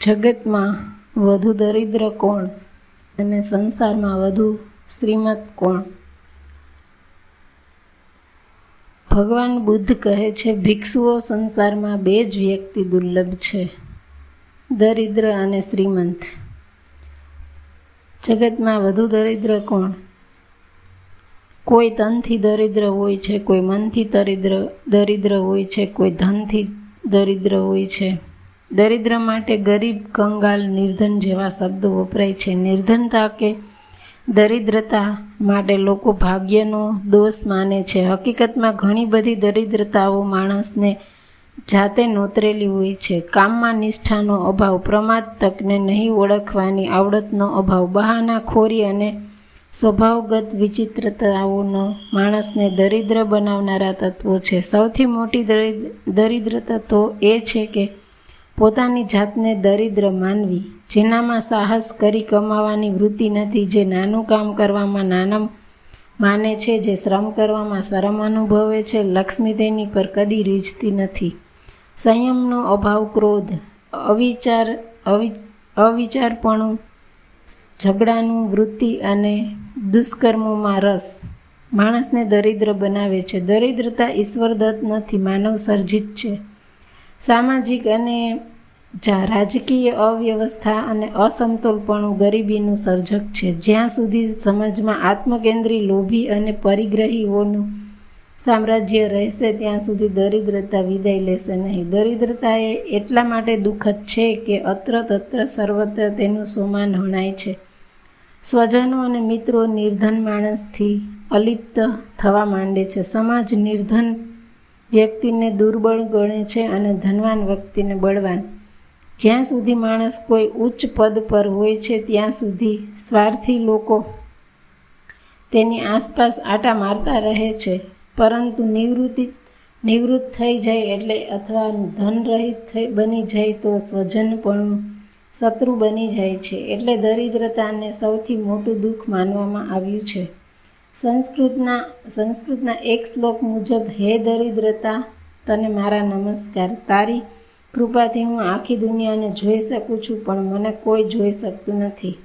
જગતમાં વધુ દરિદ્ર કોણ અને સંસારમાં વધુ શ્રીમત કોણ? ભગવાન બુદ્ધ કહે છે, ભિક્ષુઓ સંસારમાં બે જ વ્યક્તિ દુર્લભ છે, દરિદ્ર અને શ્રીમંત. જગતમાં વધુ દરિદ્ર કોણ? કોઈ તનથી દરિદ્ર હોય છે, કોઈ મનથી દરિદ્ર દરિદ્ર હોય છે, કોઈ ધનથી દરિદ્ર હોય છે. દરિદ્ર માટે ગરીબ કંગાલ નિર્ધન જેવા શબ્દો વપરાય છે. નિર્ધનતા કે દરિદ્રતા માટે લોકો ભાગ્યનો દોષ માને છે. હકીકતમાં ઘણી બધી દરિદ્રતાઓ માણસને જાતે નોતરેલી હોય છે. કામમાં નિષ્ઠાનો અભાવ, પ્રમાદ તકને નહીં ઓળખવાની આવડતનો અભાવ બહાનાખોરી અને સ્વભાવગત વિચિત્રતાઓનો માણસને દરિદ્ર બનાવનારા તત્વો છે. સૌથી મોટી દરિદ્ર તત્વો એ છે કે પોતાની જાતને દરિદ્ર માનવી, જેનામાં સાહસ કરી કમાવાની વૃત્તિ નથી, જે નાનું કામ કરવામાં નાના માને છે, જે શ્રમ કરવામાં શરમ અનુભવે છે, લક્ષ્મી તેની પર કદી રીઝતી નથી. સંયમનો અભાવ ક્રોધ, અવિચાર અવિચારપણું, ઝઘડાનું વૃત્તિ અને દુષ્કર્મોમાં રસ માણસને દરિદ્ર બનાવે છે. દરિદ્રતા ઈશ્વરદત્ત નથી, માનવ સર્જિત છે. સામાજિક અને રાજકીય અવ્યવસ્થા અને અસમતોલપણું ગરીબીનું સર્જક છે, જ્યાં સુધી સમાજમાં આત્મકેન્દ્રી લોભી અને પરિગ્રહીઓનું સામ્રાજ્ય રહેશે, ત્યાં સુધી દરિદ્રતા વિદાય લેશે નહીં. દરિદ્રતા એ એટલા માટે દુઃખદ છે કે અત્ર તત્ર સર્વત્ર તેનું સોમાન હણાય છે. સ્વજનો અને મિત્રો નિર્ધન માણસથી અલિપ્ત થવા માંડે છે. સમાજ નિર્ધન વ્યક્તિને દુર્બળ ગણે છે અને ધનવાન વ્યક્તિને બળવાન જ્યાં સુધી માણસ કોઈ ઉચ્ચ પદ પર હોય છે, ત્યાં સુધી સ્વાર્થી લોકો તેની આસપાસ આટા મારતા રહે છે. પરંતુ નિવૃત્તિ, નિવૃત્ત થઈ જાય એટલે અથવા ધનરહિત થઈ, બની જાય તો સ્વજન પણ શત્રુ બની જાય છે એટલે દરિદ્રતાને સૌથી મોટું દુઃખ માનવામાં આવ્યું છે. સંસ્કૃતના સંસ્કૃતના એક શ્લોક મુજબ, હે દરિદ્રતા, તને મારા નમસ્કાર, તારી કૃપાથી હું આખી દુનિયાને જોઈ શકું છું, પણ મને કોઈ જોઈ શકતું નથી.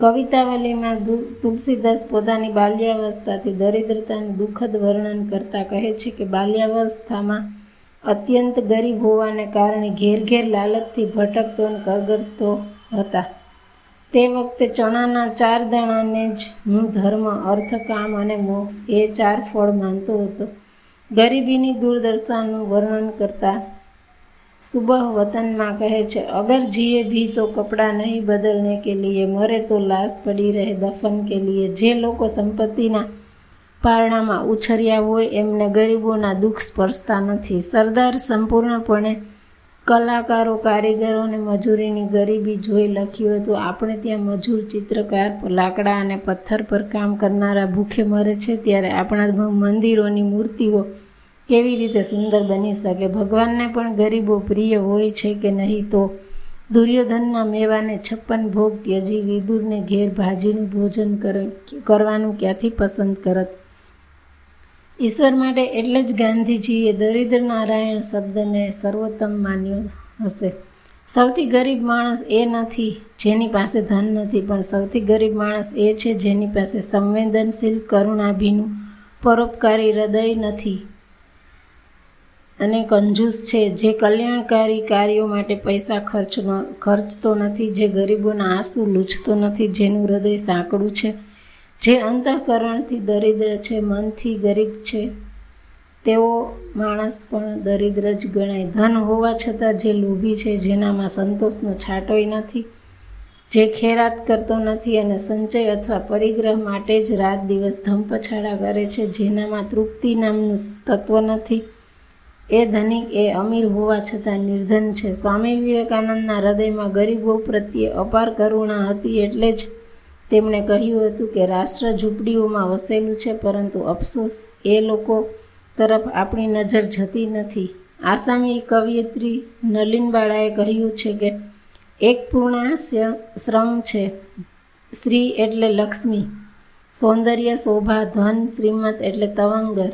કવિતાવલીમાં તુલસીદાસ પોતાની બાલ્યાવસ્થાથી દરિદ્રતાનું દુઃખદ વર્ણન કરતા કહે છે કે બાલ્યાવસ્થામાં અત્યંત ગરીબ હોવાને કારણે ઘેર ઘેર લાલચથી ભટકતો અને કરગરતો હતા. તે વખતે ચણાના ચાર દાણાને જ હું ધર્મ, અર્થ, કામ અને મોક્ષ એ ચાર ફળ માનતો હતો. ગરીબીની દુર્દશાનું વર્ણન કરતા સુબહ વતનમાં કહે છે, અગર જીએ ભી તો કપડાં નહીં બદલને કે લીએ, મરે તો લાશ પડી રહે દફન કે લીએ. જે લોકો સંપત્તિના પારણામાં ઉછર્યા હોય, એમને ગરીબોના દુઃખ સ્પર્શતા નથી. સરદાર સંપૂર્ણપણે કલાકારો, કારીગરો અને મજૂરીની ગરીબી જોઈ લખ્યું હતું, આપણે ત્યાં મજૂર, ચિત્રકાર, લાકડા અને પથ્થર પર કામ કરનારા ભૂખે મરે છે, ત્યારે આપણા મંદિરોની મૂર્તિઓ કેવી રીતે સુંદર બની શકે? ભગવાનને પણ ગરીબો પ્રિય હોય છે કે નહીં તો? દુર્યોધનના મેવાને છપ્પન ભોગ ત્યજી, વિદુરને ઘેર ભાજીનું ભોજન કરવાનું ક્યાંથી પસંદ કરત? ઈશ્વર માટે એટલે જ ગાંધીજીએ દરિદ્ર નારાયણ શબ્દને સર્વોત્તમ માન્યો હશે. સૌથી ગરીબ માણસ એ નથી, જેની પાસે ધન નથી, પણ સૌથી ગરીબ માણસ એ છે જેની પાસે સંવેદનશીલ કરુણાભીનું પરોપકારી હૃદય નથી. અને કંજૂસ છે. જે કલ્યાણકારી કાર્યો માટે પૈસા ખર્ચ ખર્ચતો નથી, જે ગરીબોના આંસુ લૂછતો નથી, જેનું હૃદય સાંકડું છે. જે અંતઃકરણથી દરિદ્ર છે, મનથી ગરીબ છે. તેવો માણસ પણ દરિદ્ર જ ગણાય. ધન હોવા છતાં જે લોભી છે, જેનામાં સંતોષનો છાંટોય નથી. જે ખેરાત કરતો નથી અને સંચય અથવા પરિગ્રહ માટે જ રાત દિવસ ધમપછાડા કરે છે, જેનામાં તૃપ્તિ નામનું તત્વ નથી. એ ધનિક, એ અમીર હોવા છતાં નિર્ધન છે. સ્વામી વિવેકાનંદના હૃદયમાં ગરીબો પ્રત્યે અપાર કરુણા હતી એટલે જ તેમણે કહ્યું હતું કે રાષ્ટ્ર ઝૂંપડીઓમાં વસેલું છે, પરંતુ અફસોસ એ લોકો તરફ આપણી નજર જતી નથી. આસામી કવિયત્રી નલિનબાળાએ કહ્યું છે કે એક પૂર્ણ શ્રમ છે, સ્ત્રી એટલે લક્ષ્મી, સૌંદર્ય, શોભા, ધન, શ્રીમત એટલે તવંગર.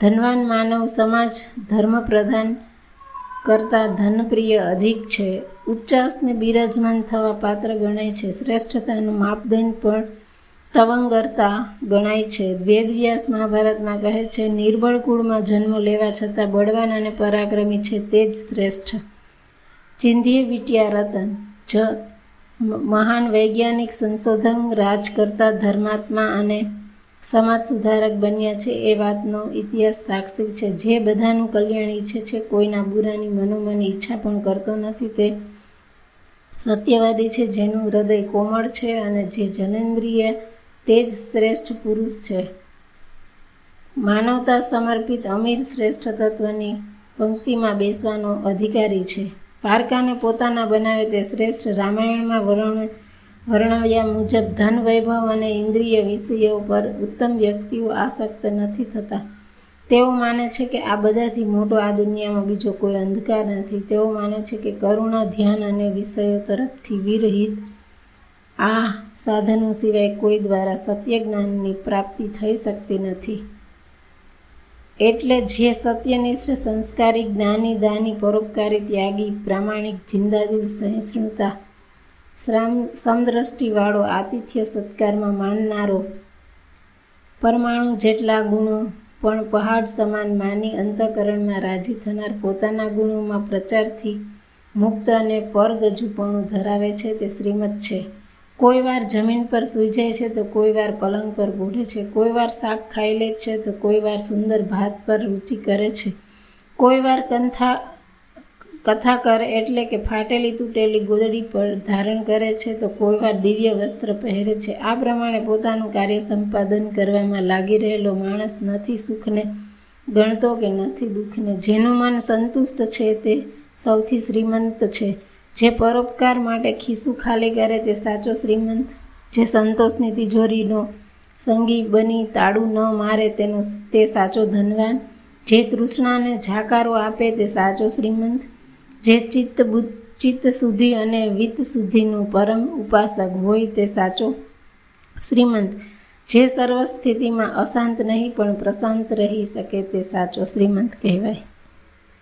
ધનવાન માનવ સમાજ ધર્મ પ્રધાન કરતાં ધનપ્રિય અધિક છે. ઉચ્ચાસને બિરાજમાન થવા પાત્ર ગણાય છે. શ્રેષ્ઠતાનું માપદંડ પણ તવંગરતા ગણાય છે. વેદવ્યાસ મહાભારતમાં કહે છે, નિર્બળ કુળમાં જન્મ લેવા છતાં બળવાન અને પરાક્રમી છે તે જ શ્રેષ્ઠ. ચિંધ્ય વિટ્યા રતન, જ મહાન વૈજ્ઞાનિક સંશોધન રાજ કરતા ધર્માત્મા અને સમાજ સુધારક બન્યા છે એ વાતનો ઇતિહાસ સાક્ષી છે. જે બધાનું કલ્યાણ ઈચ્છે છે, કોઈના બુરાની મનોમન ઈચ્છા પણ કરતો નથી. તે સત્યવાદી છે, જેનું હૃદય કોમળ છે અને જે જનેન્દ્રિય તે જ શ્રેષ્ઠ પુરુષ છે. માનવતા સમર્પિત અમીર શ્રેષ્ઠ તત્વની પંક્તિમાં બેસવાનો અધિકારી છે. પારકાને પોતાના બનાવે તે શ્રેષ્ઠ રામાયણમાં વર્ણ વર્ણવ્યા મુજબ ધન વૈભવ અને ઇન્દ્રિય વિષયો પર ઉત્તમ વ્યક્તિઓ આસક્ત નથી થતા. તેઓ માને છે કે આ બધાથી મોટો આ દુનિયામાં બીજો કોઈ અંધકાર નથી. તેઓ માને છે કે કરુણા, ધ્યાન અને વિષયો તરફથી વિરહિત આ સાધનો સિવાય કોઈ દ્વારા સત્ય જ્ઞાનની પ્રાપ્તિ થઈ શકતી નથી. એટલે જે સત્યનિષ્ઠ, સંસ્કારી, જ્ઞાની, દાની, પરોપકારી, ત્યાગી, પ્રામાણિક, જિંદાદિલ, સહિષ્ણુતા સમદ્રષ્ટિવાળો આતિથ્ય સત્કારમાં માનનારો પરમાણુ જેટલા ગુણો પણ પહાડ સમાન માની અંતકરણમાં રાજી થનાર પોતાના ગુણોમાં પ્રચારથી મુક્ત અને પરગજુપણું ધરાવે છે તે શ્રીમત છે. કોઈ વાર જમીન પર સૂઈ જાય છે તો કોઈ વાર પલંગ પર બોઢે છે. કોઈ વાર શાક ખાઈ લે છે તો કોઈ વાર સુંદર ભાત પર રુચિ કરે છે. કોઈ વાર કંથા કથા કરે એટલે કે ફાટેલી તૂટેલી ગોદડી પર ધારણ કરે છે તો કોઈ વાર દિવ્ય વસ્ત્ર પહેરે છે. આ પ્રમાણે પોતાનું કાર્ય સંપાદન કરવામાં લાગી રહેલો માણસ નથી સુખને ગણતો કે નથી દુઃખને. જેનું મન સંતુષ્ટ છે તે સૌથી શ્રીમંત છે. જે પરોપકાર માટે ખિસ્સું ખાલી કરે તે સાચો શ્રીમંત. જે સંતોષની તિજોરીનો સંગી બની તાળું ન મારે તેનો તે સાચો ધનવાન. જે તૃષ્ણાને ઝાકારો આપે તે સાચો શ્રીમંત. જે ચિત્ત ચિત્ત સુધી અને વિત્ત સુધીનું પરમ ઉપાસક હોય તે સાચો. શ્રીમંત, જે સર્વ સ્થિતિમાં અશાંત નહીં પણ પ્રશાંત રહી શકે તે સાચો શ્રીમંત કહેવાય.